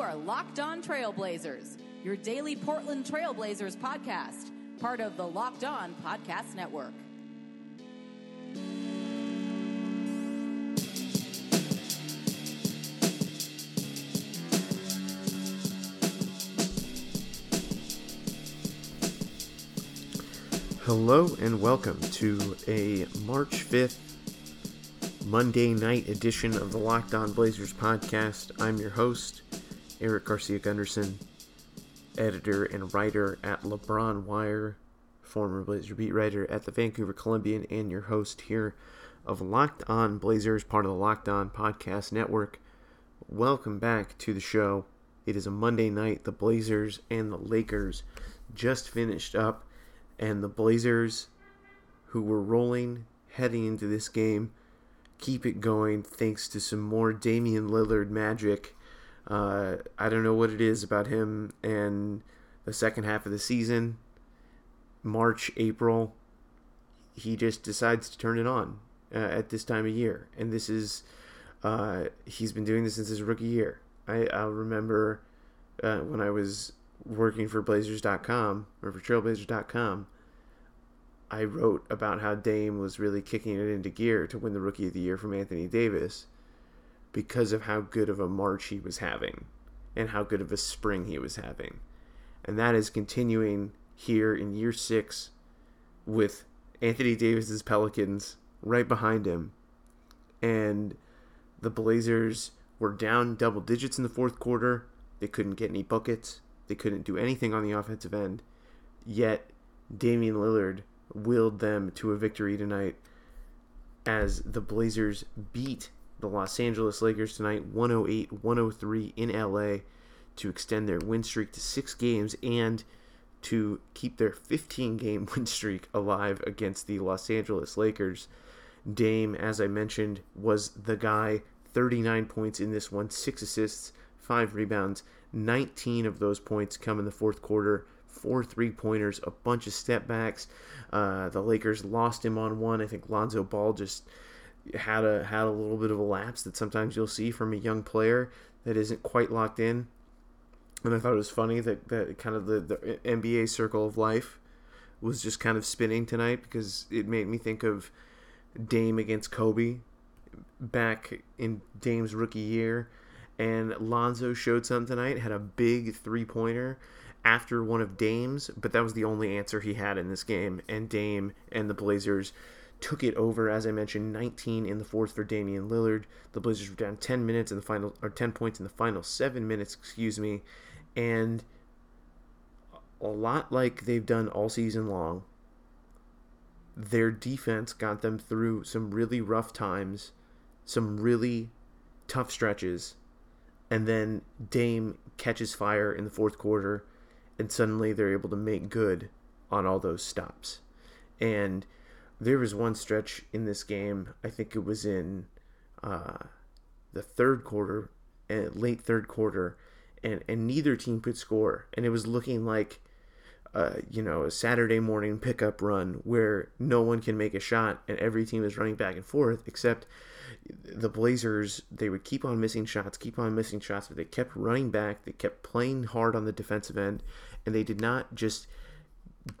You are Locked On Trailblazers, your daily Portland Trailblazers podcast, part of the Locked On Podcast Network. Hello and welcome to a March 5th Monday night edition of the Locked On Blazers podcast. I'm your host, Erik Garcia Gundersen, editor and writer at LeBron Wire, former Blazer beat writer at the Vancouver Columbian, and your host here of Locked On Blazers, part of the Locked On Podcast Network. Welcome back to the show. It is a Monday night. The Blazers and the Lakers just finished up, and the Blazers, who were rolling heading into this game, keep it going thanks to some more Damian Lillard magic uh, I don't know what it is about him and the second half of the season, March, April. He just decides to turn it on uh, at this time of year, and this is uh, he's been doing this since his rookie year. I, I remember uh, when I was working for Blazers.com or for Trailblazers.com. I wrote about how Dame was really kicking it into gear to win the Rookie of the Year from Anthony Davis because of how good of a March he was having and how good of a spring he was having. And that is continuing here in year six with Anthony Davis's Pelicans right behind him. And the Blazers were down double digits in the fourth quarter. They couldn't get any buckets. They couldn't do anything on the offensive end. Yet Damian Lillard willed them to a victory tonight as the Blazers beat the Los Angeles Lakers tonight 108 103 in LA to extend their win streak to six games and to keep their 15 game win streak alive against the Los Angeles Lakers. Dame, as I mentioned, was the guy 39 points in this one, six assists, five rebounds. 19 of those points come in the fourth quarter, four three pointers, a bunch of step backs. Uh, the Lakers lost him on one. I think Lonzo Ball just had a had a little bit of a lapse that sometimes you'll see from a young player that isn't quite locked in. And I thought it was funny that, that kind of the, the NBA circle of life was just kind of spinning tonight because it made me think of Dame against Kobe back in Dame's rookie year. And Lonzo showed some tonight, had a big three pointer after one of Dame's, but that was the only answer he had in this game. And Dame and the Blazers took it over, as I mentioned, 19 in the fourth for Damian Lillard. The Blazers were down 10 minutes in the final, or 10 points in the final seven minutes, excuse me, and a lot like they've done all season long. Their defense got them through some really rough times, some really tough stretches, and then Dame catches fire in the fourth quarter, and suddenly they're able to make good on all those stops. And there was one stretch in this game. I think it was in uh, the third quarter, uh, late third quarter, and and neither team could score, and it was looking like. Uh, you know, a Saturday morning pickup run where no one can make a shot and every team is running back and forth, except the Blazers, they would keep on missing shots, keep on missing shots, but they kept running back. They kept playing hard on the defensive end, and they did not just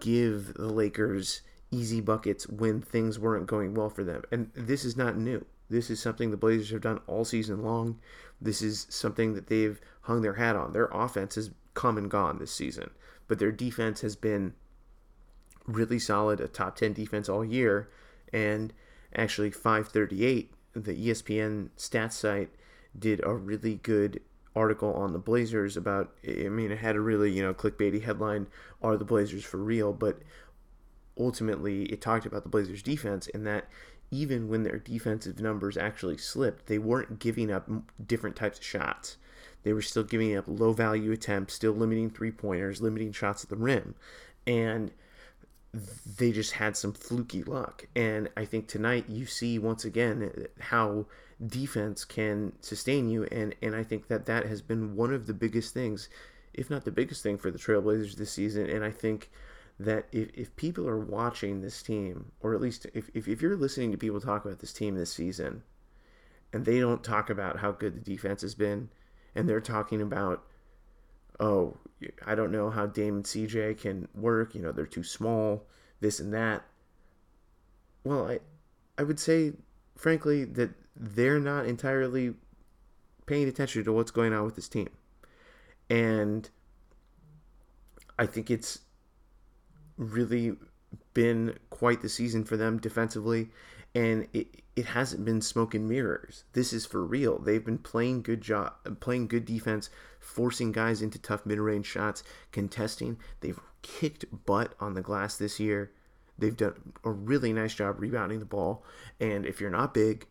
give the Lakers easy buckets when things weren't going well for them. And this is not new. This is something the Blazers have done all season long. This is something that they've hung their hat on. Their offense has come and gone this season, but their defense has been really solid, a top 10 defense all year. And actually, 538, the ESPN stats site, did a really good article on the Blazers about I mean it had a really, you know, clickbaity headline, are the Blazers for real? But ultimately it talked about the Blazers defense and that even when their defensive numbers actually slipped, they weren't giving up different types of shots. They were still giving up low value attempts, still limiting three pointers, limiting shots at the rim. And they just had some fluky luck. And I think tonight you see once again how defense can sustain you. And, and I think that that has been one of the biggest things, if not the biggest thing for the Trailblazers this season. And I think that if, if people are watching this team, or at least if, if, if you're listening to people talk about this team this season, and they don't talk about how good the defense has been, and they're talking about oh, I don't know how Dame and CJ can work. You know, they're too small, this and that. Well, I, I would say, frankly, that they're not entirely paying attention to what's going on with this team. And I think it's really been quite the season for them defensively and it, it hasn't been smoke and mirrors. This is for real. They've been playing good job, playing good defense, forcing guys into tough mid-range shots, contesting. They've kicked butt on the glass this year. They've done a really nice job rebounding the ball. And if you're not big,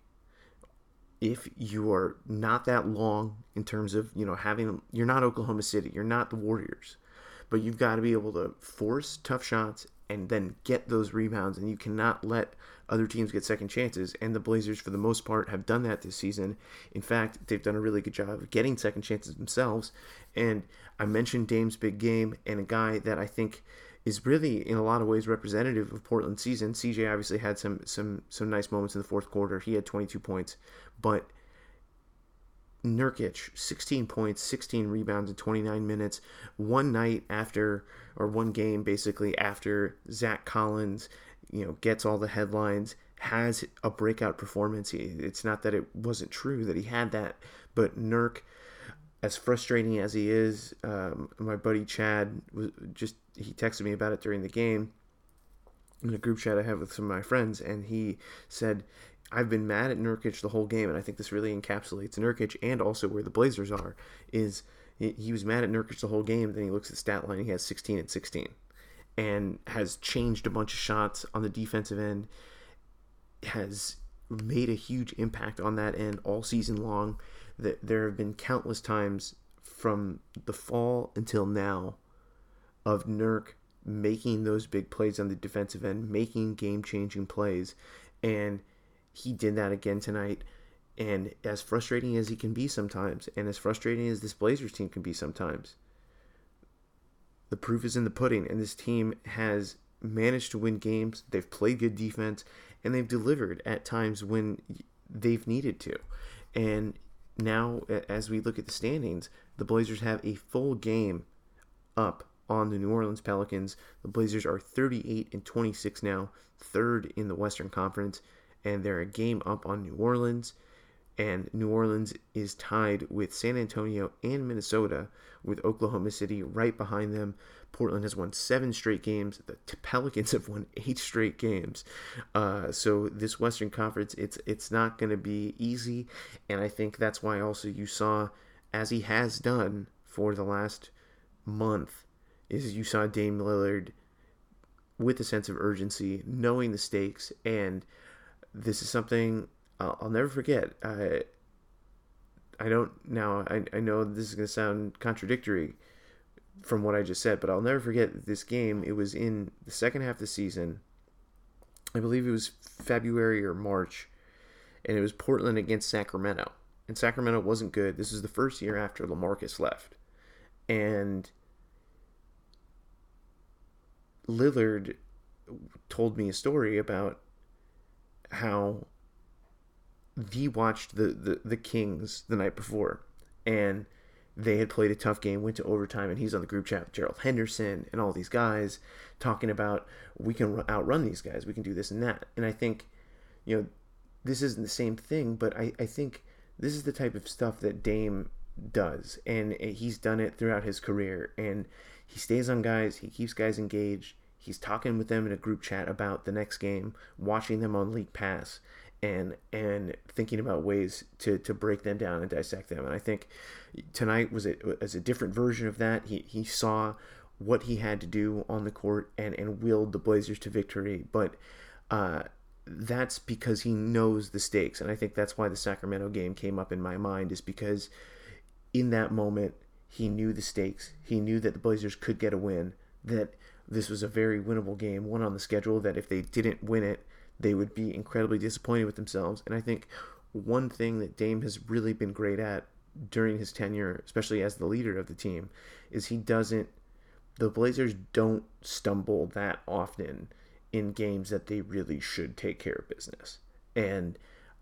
if you are not that long in terms of you know having, you're not Oklahoma City, you're not the Warriors, but you've got to be able to force tough shots and then get those rebounds. And you cannot let other teams get second chances. And the Blazers, for the most part, have done that this season. In fact, they've done a really good job of getting second chances themselves. And I mentioned Dame's big game and a guy that I think is really in a lot of ways representative of Portland's season. CJ obviously had some some some nice moments in the fourth quarter. He had 22 points, but Nurkic, 16 points, 16 rebounds in 29 minutes. One night after, or one game basically after Zach Collins you know gets all the headlines has a breakout performance it's not that it wasn't true that he had that but Nurk as frustrating as he is um, my buddy Chad was just he texted me about it during the game in a group chat I have with some of my friends and he said I've been mad at Nurkic the whole game and I think this really encapsulates Nurkic and also where the Blazers are is he was mad at Nurkic the whole game then he looks at the stat line he has 16 and 16 and has changed a bunch of shots on the defensive end, has made a huge impact on that end all season long. That there have been countless times from the fall until now of Nurk making those big plays on the defensive end, making game changing plays, and he did that again tonight. And as frustrating as he can be sometimes, and as frustrating as this Blazers team can be sometimes, the proof is in the pudding, and this team has managed to win games. They've played good defense, and they've delivered at times when they've needed to. And now, as we look at the standings, the Blazers have a full game up on the New Orleans Pelicans. The Blazers are 38 and 26 now, third in the Western Conference, and they're a game up on New Orleans and New Orleans is tied with San Antonio and Minnesota, with Oklahoma City right behind them. Portland has won seven straight games. The Pelicans have won eight straight games. Uh, so this Western Conference, it's it's not going to be easy, and I think that's why also you saw, as he has done for the last month, is you saw Dame Lillard with a sense of urgency, knowing the stakes, and this is something I'll, I'll never forget. I I don't now. I I know this is gonna sound contradictory from what I just said, but I'll never forget this game. It was in the second half of the season. I believe it was February or March, and it was Portland against Sacramento. And Sacramento wasn't good. This is the first year after Lamarcus left. And Lillard told me a story about how he watched the, the, the Kings the night before, and they had played a tough game, went to overtime, and he's on the group chat with Gerald Henderson and all these guys talking about we can outrun these guys, we can do this and that. And I think, you know, this isn't the same thing, but I, I think this is the type of stuff that Dame does, and eh, he's done it throughout his career. And he stays on guys, he keeps guys engaged. He's talking with them in a group chat about the next game, watching them on League Pass, and and thinking about ways to to break them down and dissect them. And I think tonight was a, a different version of that. He he saw what he had to do on the court and and willed the Blazers to victory, but. Uh, that's because he knows the stakes and i think that's why the sacramento game came up in my mind is because in that moment he knew the stakes he knew that the blazers could get a win that this was a very winnable game one on the schedule that if they didn't win it they would be incredibly disappointed with themselves. And I think one thing that Dame has really been great at during his tenure, especially as the leader of the team, is he doesn't, the Blazers don't stumble that often in games that they really should take care of business. And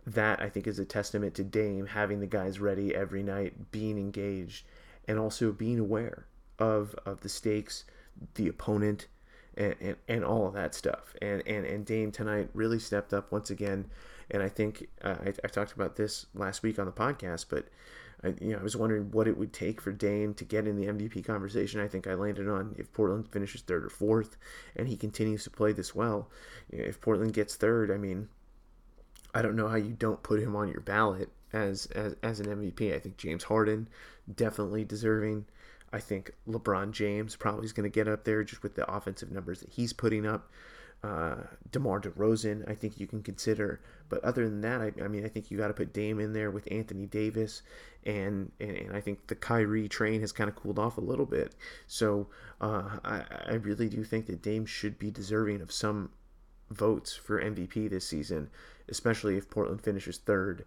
that I think is a testament to Dame having the guys ready every night, being engaged, and also being aware. of of the stakes, the opponent, and, and, and all of that stuff. And, and and Dame tonight really stepped up once again. And I think uh, I, I talked about this last week on the podcast, but I, you know, I was wondering what it would take for Dame to get in the MVP conversation. I think I landed on if Portland finishes third or fourth, and he continues to play this well. If Portland gets third, I mean, I don't know how you don't put him on your ballot as as, as an MVP. I think James Harden definitely deserving. I think LeBron James probably is going to get up there just with the offensive numbers that he's putting up. Uh, DeMar DeRozan, I think you can consider. But other than that, I, I mean, I think you got to put Dame in there with Anthony Davis. And, and, and, I think the Kyrie train has kind of cooled off a little bit. So uh, I, I really do think that Dame should be deserving of some votes for MVP this season, especially if Portland finishes third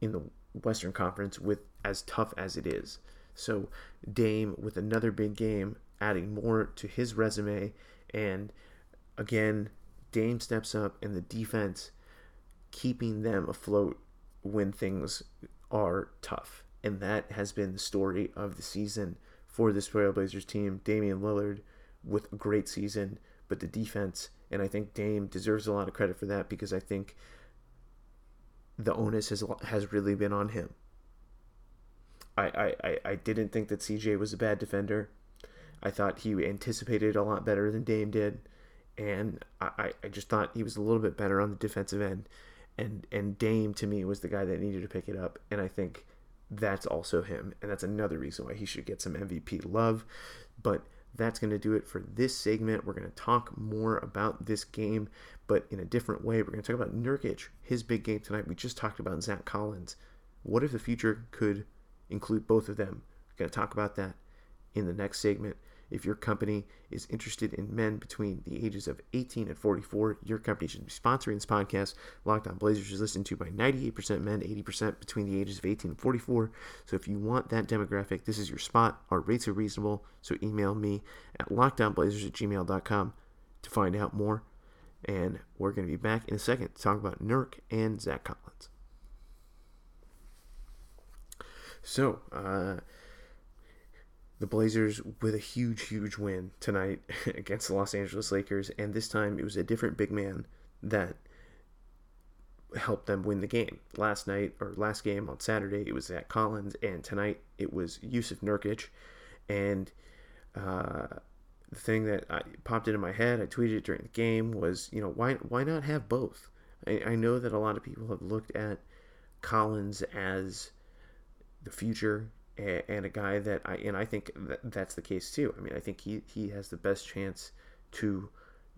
in the Western Conference with as tough as it is. So Dame with another big game, adding more to his resume, and again, Dame steps up and the defense keeping them afloat when things are tough. And that has been the story of the season for this Trailblazers team. Damian Lillard with a great season, but the defense, and I think Dame deserves a lot of credit for that because I think the onus has has really been on him. I, I, I didn't think that CJ was a bad defender. I thought he anticipated a lot better than Dame did. And I, I just thought he was a little bit better on the defensive end. And and Dame to me was the guy that needed to pick it up. And I think that's also him. And that's another reason why he should get some MVP love. But that's going to do it for this segment. We're going to talk more about this game, but in a different way. We're going to talk about Nurkic, his big game tonight. We just talked about Zach Collins. What if the future could include both of them. We're going to talk about that in the next segment. If your company is interested in men between the ages of 18 and 44, your company should be sponsoring this podcast. Locked On Blazers is listened to by 98% men, 80% between the ages of 18 and 44. So if you want that demographic, this is your spot. Our rates are reasonable. So email me at lockedonblazers at gmail.com to find out more. And we're going to be back in a second to talk about Nurk and Zach Collins. So, uh, the Blazers with a huge, huge win tonight against the Los Angeles Lakers, and this time it was a different big man that helped them win the game. Last night or last game on Saturday, it was Zach Collins, and tonight it was Jusuf Nurkic. And uh, the thing that I, popped into my head, I tweeted during the game, was you know why why not have both? I, I know that a lot of people have looked at Collins as the future and, a guy that I and I think that that's the case too. I mean, I think he he has the best chance to,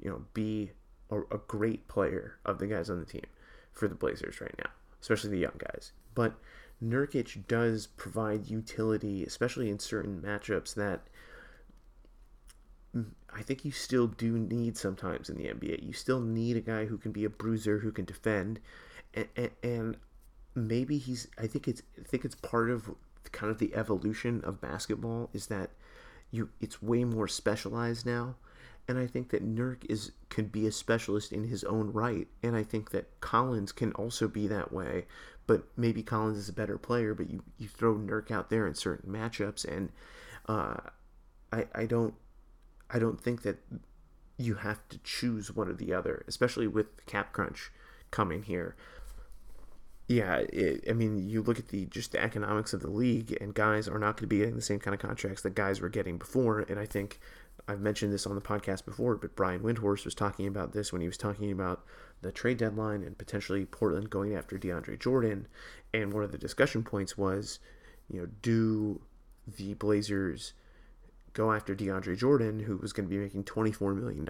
you know, be a, a great player of the guys on the team for the Blazers right now, especially the young guys. But Nurkic does provide utility, especially in certain matchups that I think you still do need sometimes in the NBA. You still need a guy who can be a bruiser, who can defend, and, and, and maybe he's I think it's I think it's part of kind of the evolution of basketball is that you it's way more specialized now. And I think that Nurk is can be a specialist in his own right. And I think that Collins can also be that way. But maybe Collins is a better player, but you, you throw Nurk out there in certain matchups and uh, I I don't I don't think that you have to choose one or the other, especially with cap crunch coming here yeah, it, I mean, you look at the just the economics of the league, and guys are not going to be getting the same kind of contracts that guys were getting before. And I think I've mentioned this on the podcast before, but Brian Windhorst was talking about this when he was talking about the trade deadline and potentially Portland going after DeAndre Jordan. And one of the discussion points was, you know, do the Blazers go after DeAndre Jordan, who was going to be making $24 million,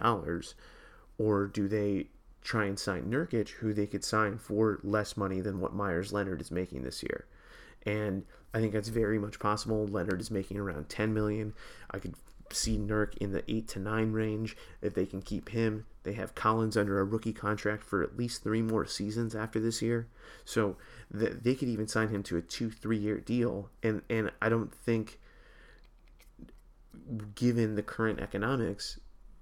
or do they try and sign Nurkic, who they could sign for less money than what Meyers Leonard is making this year. And I think that's very much possible. Leonard is making around 10 million. I could see Nurk in the 8 to 9 range if they can keep him. They have Collins under a rookie contract for at least 3 more seasons after this year. So th- they could even sign him to a 2-3 year deal and and I don't think given the current economics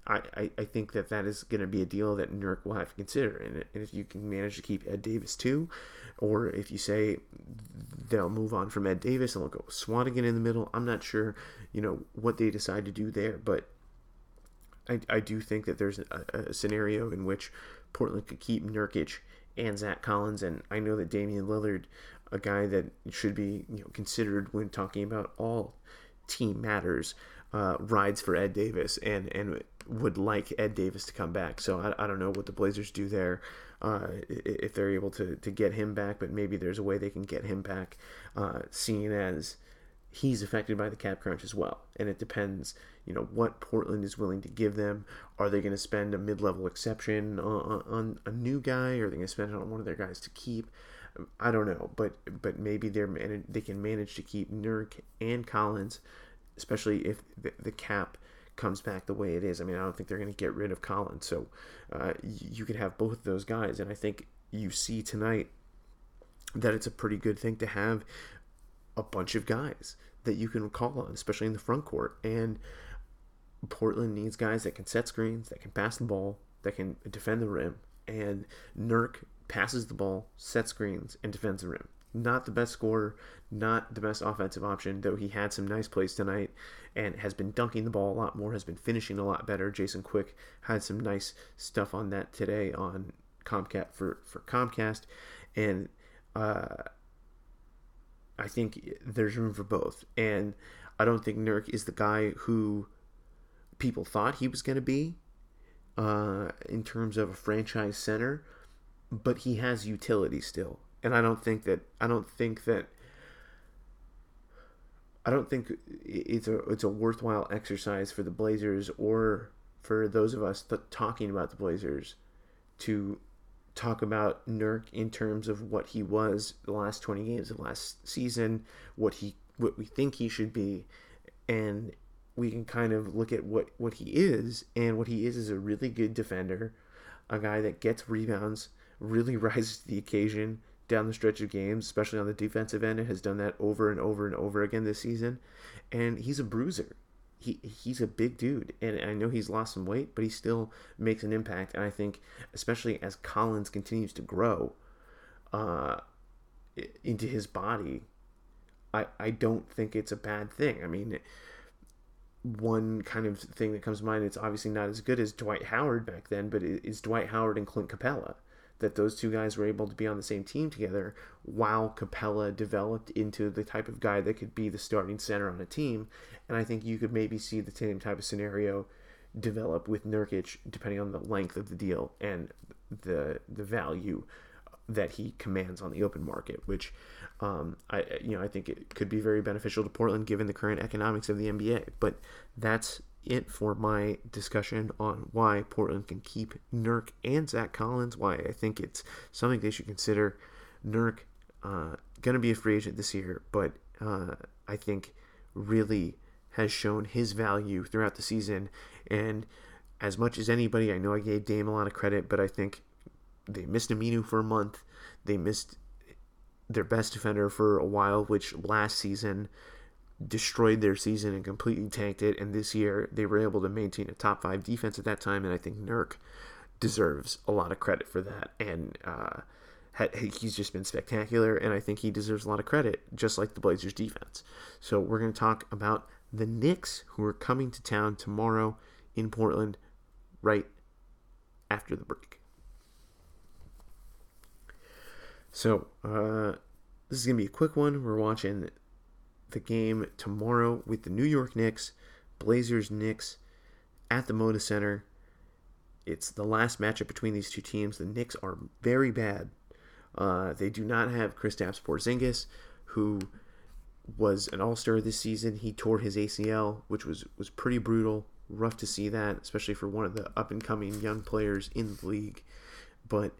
I, I, think that that is going to be a deal that Nurk will have to consider. And, and if you can manage to keep Ed Davis too, or if you say they'll move on from Ed Davis and they'll go Swanigan in the middle. I'm not sure, you know, what they decide to do there, but I, I do think that there's a, a scenario in which Portland could keep Nurkic and Zach Collins, and I know that Damian Lillard, a guy that should be you know considered when talking about all team matters, uh, rides for Ed Davis and and would like Ed Davis to come back. So I, I don't know what the Blazers do there. Uh, if they're able to, to get him back, but maybe there's a way they can get him back, uh, seeing as he's affected by the cap crunch as well. And it depends, you know, what Portland is willing to give them. Are they going to spend a mid-level exception on, on a new guy, or are they going to spend it on one of their guys to keep? I don't know, but but maybe they're they can manage to keep Nurk and Collins, especially if the, the cap comes back the way it is. I mean, I don't think they're going to get rid of Collins, so uh, you could have both of those guys, and I think you see tonight that it's a pretty good thing to have a bunch of guys that you can call on, especially in the front court. And Portland needs guys that can set screens, that can pass the ball, that can defend the rim. And Nurk passes the ball, sets screens, and defends the rim. Not the best scorer, not the best offensive option, though he had some nice plays tonight and has been dunking the ball a lot more, has been finishing a lot better. Jason Quick had some nice stuff on that today on Comcast for, for Comcast. And uh, I think there's room for both. And I don't think Nurk is the guy who people thought he was going to be uh, in terms of a franchise center, but he has utility still. And I don't think that I don't think that I don't think it's a it's a worthwhile exercise for the Blazers or for those of us talking about the Blazers to talk about Nurk in terms of what he was the last 20 games of last season, what he what we think he should be, and we can kind of look at what what he is, and what he is is a really good defender, a guy that gets rebounds, really rises to the occasion down the stretch of games, especially on the defensive end, and has done that over and over and over again this season, and he's a bruiser he he's a big dude, and I know he's lost some weight, but he still makes an impact. And I think, especially as Collins continues to grow uh, into his body, I I don't think it's a bad thing. I mean, one kind of thing that comes to mind, it's obviously not as good as Dwight Howard back then, but is Dwight Howard and Clint Capela that those two guys were able to be on the same team together while Capela developed into the type of guy that could be the starting center on a team. And I think you could maybe see the same type of scenario develop with Nurkic, depending on the length of the deal and the the value that he commands on the open market, which um, I you know I think it could be very beneficial to Portland given the current economics of the NBA. But that's it for my discussion on why Portland can keep Nurk and Zach Collins. Why I think it's something they should consider. Nurk uh, gonna be a free agent this year, but uh, I think really has shown his value throughout the season. And as much as anybody, I know I gave Dame a lot of credit, but I think they missed Aminu for a month. They missed their best defender for a while, which last season destroyed their season and completely tanked it. And this year, they were able to maintain a top five defense at that time. And I think Nurk deserves a lot of credit for that. And uh, he's just been spectacular. And I think he deserves a lot of credit, just like the Blazers defense. So we're going to talk about the Knicks, who are coming to town tomorrow in Portland, right after the break. So, uh, this is going to be a quick one. We're watching the game tomorrow with the New York Knicks, Blazers Knicks at the Moda Center. It's the last matchup between these two teams. The Knicks are very bad. Uh, they do not have Kristaps Porzingis, who was an All Star this season. He tore his ACL, which was was pretty brutal. Rough to see that, especially for one of the up and coming young players in the league. But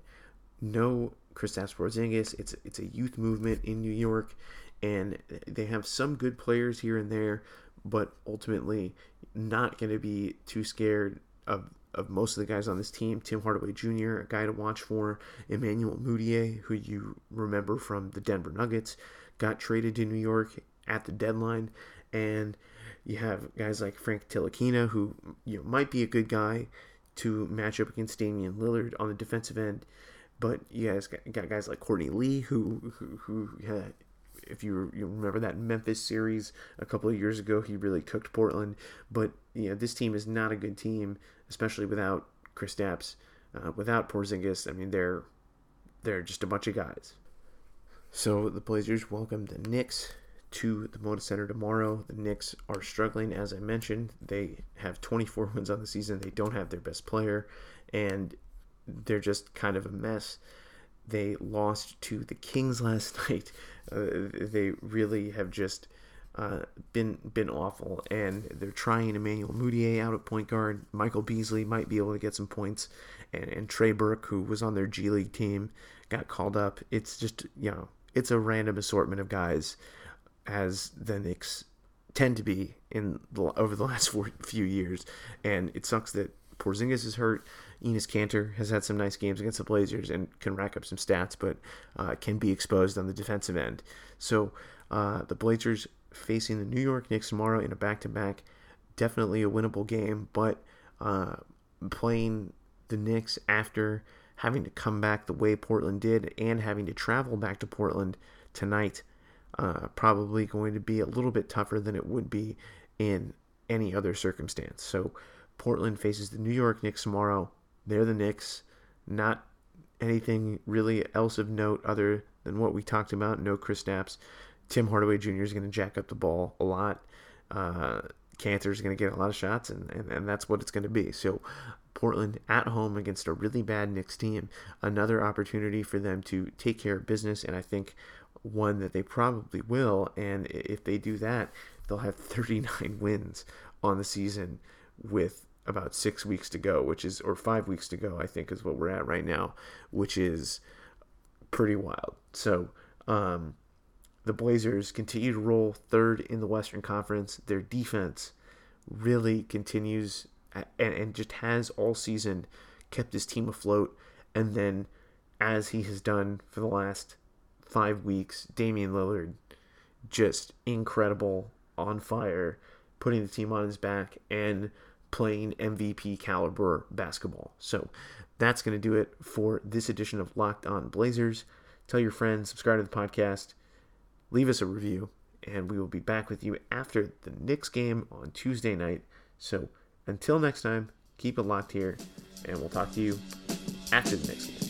no Kristaps Porzingis. It's it's a youth movement in New York, and they have some good players here and there, but ultimately not going to be too scared of of most of the guys on this team. Tim Hardaway Jr., a guy to watch for. Emmanuel Mudiay, who you remember from the Denver Nuggets, got traded to New York at the deadline, and you have guys like Frank Ntilikina, who you know, might be a good guy to match up against Damian Lillard on the defensive end. But you guys got, guys like Courtney Lee, who who, who uh, if you, you remember that Memphis series a couple of years ago, he really cooked Portland. But you know, this team is not a good team, especially without Kristaps, uh, without Porzingis. I mean, they're they're just a bunch of guys. So the Blazers welcome the Knicks to the Moda Center tomorrow. The Knicks are struggling, as I mentioned. They have 24 wins on the season. They don't have their best player, and they're just kind of a mess. They lost to the Kings last night. Uh, they really have just uh, been been awful, and they're trying Emmanuel Mudiay out at point guard. Michael Beasley might be able to get some points, and, and Trey Burke, who was on their G League team, got called up. It's just you know it's a random assortment of guys, as the Knicks tend to be in the, over the last four, few years, and it sucks that Porzingis is hurt. Enes Kanter has had some nice games against the Blazers and can rack up some stats, but uh, can be exposed on the defensive end. So uh, the Blazers facing the New York Knicks tomorrow in a back-to-back, definitely a winnable game, but uh, playing the Knicks after having to come back the way Portland did and having to travel back to Portland tonight, uh, probably going to be a little bit tougher than it would be in any other circumstance. So Portland faces the New York Knicks tomorrow. They're the Knicks, not anything really else of note other than what we talked about. No Kristaps. Tim Hardaway Jr. is going to jack up the ball a lot. Uh, Kanter is going to get a lot of shots, and, and, and that's what it's going to be. So Portland at home against a really bad Knicks team. Another opportunity for them to take care of business, and I think one that they probably will. And if they do that, they'll have 39 wins on the season with about six weeks to go, which is, or five weeks to go, I think is what we're at right now, which is pretty wild. So, um, the Blazers continue to roll third in the Western Conference. Their defense really continues and, and just has all season kept his team afloat. And then, as he has done for the last five weeks, Damian Lillard just incredible, on fire, putting the team on his back and playing MVP caliber basketball. So that's going to do it for this edition of Locked On Blazers. Tell your friends, subscribe to the podcast, leave us a review, and we will be back with you after the Knicks game on Tuesday night. So until next time, keep it locked here, and we'll talk to you after the next game.